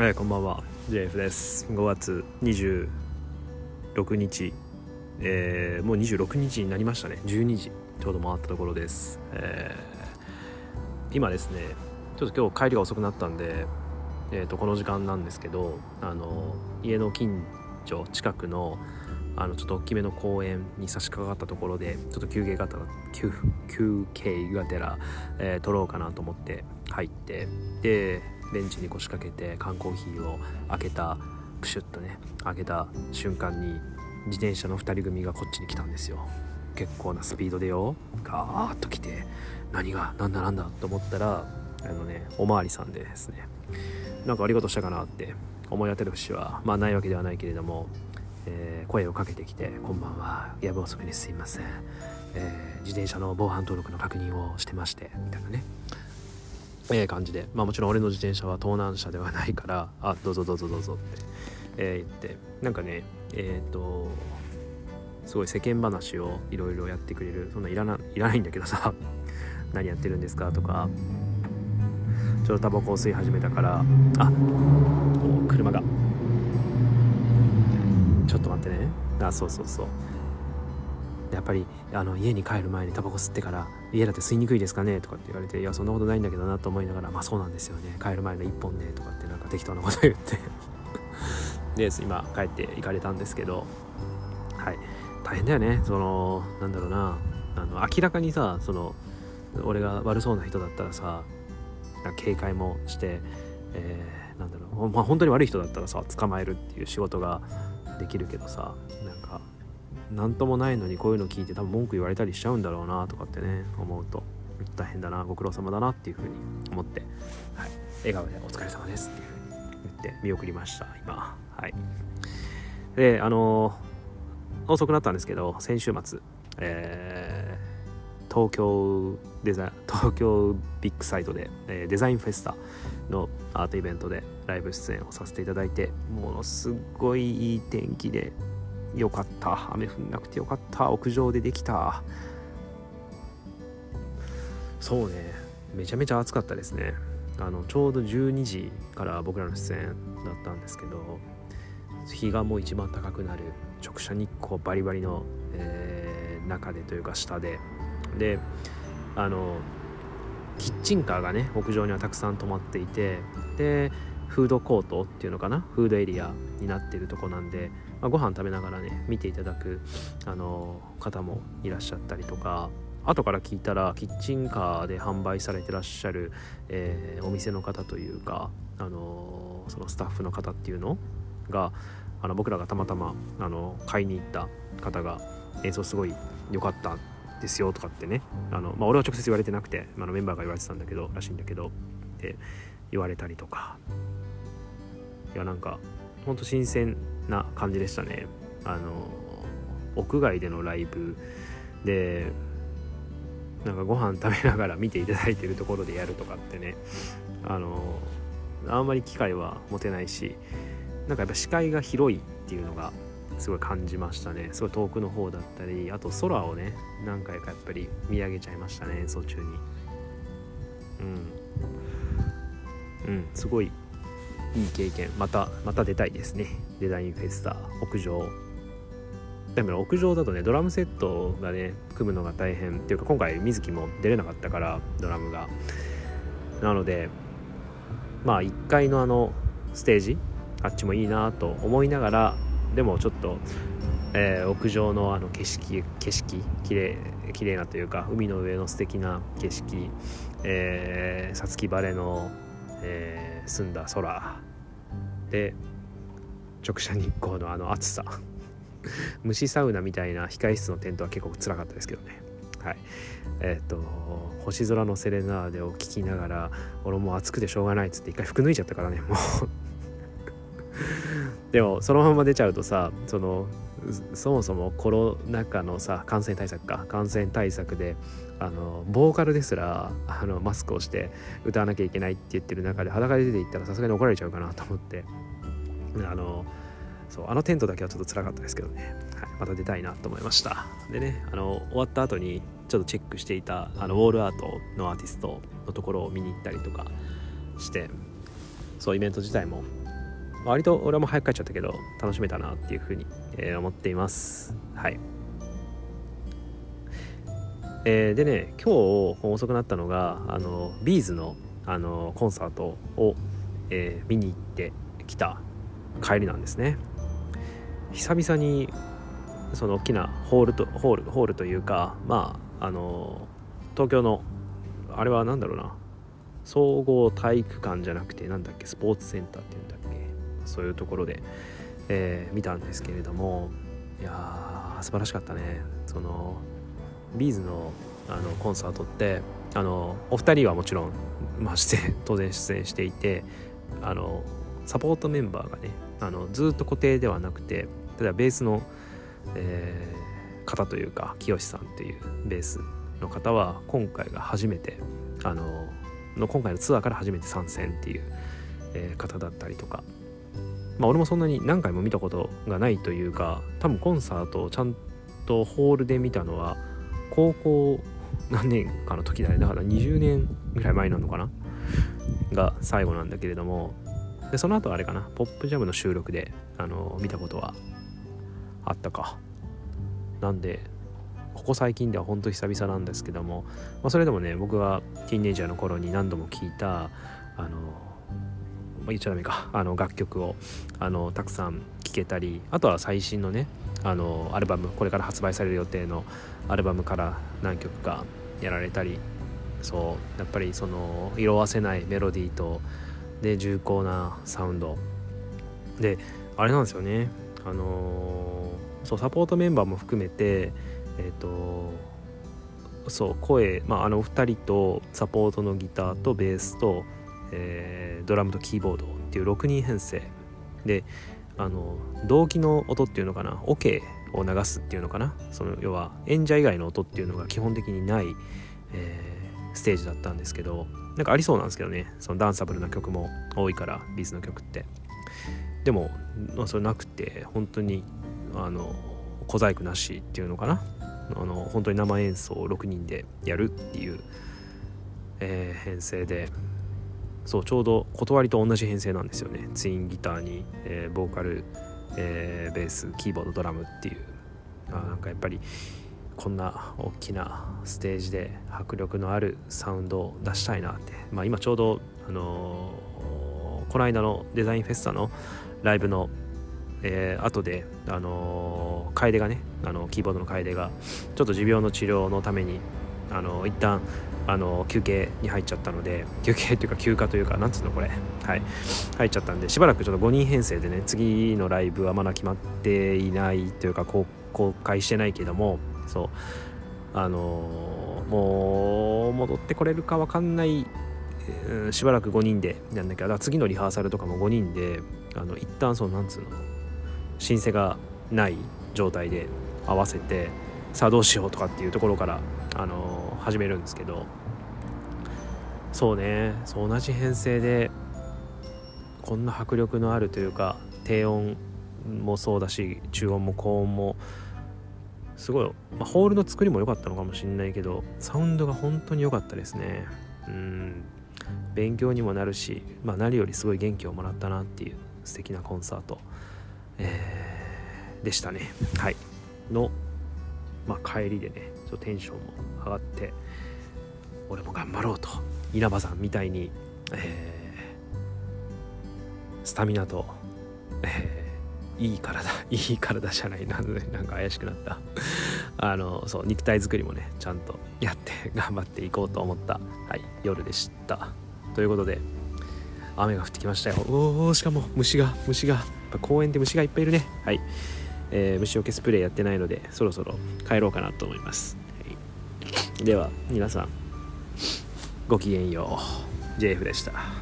はい、こんばんは。JF です。5月26日、えー、もう26日になりましたね。12時。ちょうど回ったところです、えー今ですねちょっと今日帰りが遅くなったんで、えー、とこの時間なんですけどあの家の近所近くのあのちょっと大きめの公園に差し掛かったところでちょっと休憩がてら休休憩がてら、えー撮ろうかなと思って入ってでベンチに腰掛けて缶コーヒーを開けたプシュッとね開けた瞬間に自転車の2人組がこっちに来たんですよ。結構なスピードでよ。ガーッと来て何がなんだなんだと思ったらあのねおまわりさんでですね。なんか悪いことしたかなって思い当たる節はまあないわけではないけれども、えー声をかけてきて「こんばんは。夜分遅くにすいません、えー自転車の防犯登録の確認をしてまして」みたいなね。ええ感じで。まあもちろん俺の自転車は盗難車ではないから「あどうぞどうぞどうぞ」って、えー言って。なんかねえっ、とすごい世間話をいろいろやってくれる。そんないらないらないんだけどさ「何やってるんですか?」とか「ちょっとタバコを吸い始めたから。あお車が。ちょっと待ってね。あそうそうそう。やっぱりあの家に帰る前にタバコ吸ってから家だって吸いにくいですかね？とかって言われていやそんなことないんだけどなと思いながらまあそうなんですよね。帰る前の1本ねとかってなんか適当なこと言って。で今帰って行かれたんですけどはい。大変だよね。そのなんだろうな。あの明らかにさその俺が悪そうな人だったらさ警戒もして、えーなんだろう、まあ、本当に悪い人だったらさ捕まえるっていう仕事ができるけどさなんか何ともないのにこういうの聞いて多分文句言われたりしちゃうんだろうなとかってね思うと。大変だなご苦労様だなっていうふうに思って、はい、笑顔で「お疲れ様です」っていうふうに言って見送りました今。はい。であの遅くなったんですけど先週末えー東京デザ東京ビッグサイトで、えーデザインフェスタのアートイベントでライブ出演をさせていただいてものすごいいい天気でよかった。雨降んなくてよかった。屋上でできた。そうね。めちゃめちゃ暑かったですね。あのちょうど12時から僕らの出演だったんですけど日がもう一番高くなる。直射日光バリバリの、えー中でというか下で。であのキッチンカーがね屋上にはたくさん止まっていてでフードコートっていうのかな？フードエリアになってるとこなんで、まあ、ご飯食べながらね見ていただくあの方もいらっしゃったりとか後から聞いたらキッチンカーで販売されてらっしゃる、えーお店の方というかあのそのスタッフの方っていうのがあの僕らがたまたまあの買いに行った方が演奏すごい良かったですよとかってねあの、まあ、俺は直接言われてなくてあのメンバーが言われてたんだけどらしいんだけどって言われたりとか。いやなんかほんと新鮮な感じでしたね。あの屋外でのライブでなんかご飯食べながら見ていただいてるところでやるとかってね。あのあんまり機会は持てないしなんかやっぱ視界が広いっていうのがすごい感じましたね。すごい遠くの方だったりあと空をね何回かやっぱり見上げちゃいましたね演奏中に。うん。うんすごいいい経験。またまた出たいですね。デザインフェスタ屋上。でも屋上だとねドラムセットがね組むのが大変っていうか今回水木も出れなかったからドラムが。なのでまあ1階のあのステージあっちもいいなと思いながらでもちょっと、えー屋上のあの景色景色綺麗綺麗なというか海の上の素敵な景色えーさつき晴れの、えー澄んだ空で直射日光のあの暑さ。虫サウナみたいな控室のテントは結構つらかったですけどね。はい。えっ、と星空のセレナーデを聞きながら俺もう暑くてしょうがないっつって一回服脱いじゃったからねもう。でもそのまま出ちゃうとさそのそもそもコロナ禍のさ感染対策か。感染対策であのボーカルですらあのマスクをして歌わなきゃいけないって言ってる中で裸で出ていったらさすがに怒られちゃうかなと思って。あのそうあのテントだけはちょっと辛かったですけどね、はい、また出たいなと思いました。でねあの終わった後にちょっとチェックしていたあのウォールアートのアーティストのところを見に行ったりとかしてそうイベント自体も割と俺も早く帰っちゃったけど楽しめたなっていうふうに、えー、思っています。はい。えー、でね今日遅くなったのがあのビーズのあのコンサートを、えー、見に行ってきた帰りなんですね。久々にその大きなホールとホールホールというかまああの東京のあれは何だろうな総合体育館じゃなくてなんだっけスポーツセンターっていうんだっけ。そういうところで、えー、見たんですけれどもいやー素晴らしかったね。そのビーズのあのコンサートってあのお二人はもちろん、まあ、出演 当然出演していてあのサポートメンバーがねあのずっと固定ではなくて例えばベースの、えー、方というか清さんっていうベースの方は今回が初めてあのの今回のツアーから初めて参戦っていう、えー、方だったりとかまあ俺もそんなに何回も見たことがないというか多分コンサートをちゃんとホールで見たのは高校何年かの時だね。だから20年ぐらい前なのかな？が最後なんだけれども。でその後あれかな？ポップジャムの収録であの見たことはあったか。なんでここ最近では本当久々なんですけども、まあ、それでもね僕がティーンエイジャーの頃に何度も聴いたあの、言っちゃダメか。あの楽曲をあのたくさん聴けたりあとは最新のねあのアルバムこれから発売される予定のアルバムから何曲かやられたりそうやっぱりその色あせないメロディーとで重厚なサウンド。であれなんですよね。あのそうサポートメンバーも含めてえっ、ー、とそう声、まあ、あのお二人とサポートのギターとベースと、えー、ドラムとキーボードっていう6人編成であの動機の音っていうのかなオ、ケを流すっていうのかなその要は演者以外の音っていうのが基本的にない、えー、ステージだったんですけどなんかありそうなんですけどねそのダンサブルな曲も多いからビーズの曲って。でも、まあ、それなくて本当にあの小細工なしっていうのかなあの本当に生演奏を6人でやるっていう、えー、編成でそうちょうど断りと同じ編成なんですよね。ツインギターに、えー、ボーカル、えー、ベースキーボードドラムっていう。あなんかやっぱりこんな大きなステージで迫力のあるサウンドを出したいなって、まあ、今ちょうど、あのー、この間のデザインフェスタのライブのえー、後で、あのー、楓がねあのキーボードの楓がちょっと持病の治療のために、あのー、一旦あの休憩に入っちゃったので休憩というか休暇というかなんつうのこれ。はい。入っちゃったんでしばらくちょっと5人編成でね次のライブはまだ決まっていないというか公開してないけどもそう。あのもう戻ってこれるか分かんない、しばらく5人でなんだけど次のリハーサルとかも5人であの一旦そうなんつうの申請がない状態で合わせてさあどうしようとかっていうところから、あの、始めるんですけどそうね。そう同じ編成でこんな迫力のあるというか低音もそうだし中音も高音もすごい、まあ、ホールの作りも良かったのかもしれないけどサウンドが本当に良かったですね。うん。勉強にもなるし、まあ、何よりすごい元気をもらったなっていう素敵なコンサート。えー、でしたね。はい。の、まあ、帰りでねちょっとテンションも上がって俺も頑張ろうと。稲葉さんみたいに、えー、スタミナと、えー、いい体 いい体じゃないななんか怪しくなった。あのそう肉体作りもねちゃんとやって 頑張っていこうと思った、はい、夜でした。ということで雨が降ってきましたよ。おおしかも虫が虫が。ぱ公園で虫がいっぱいいるね。はい、えー、虫除けスプレーやってないのでそろそろ帰ろうかなと思います、はい、では皆さん。ごきげんよう。JF でした。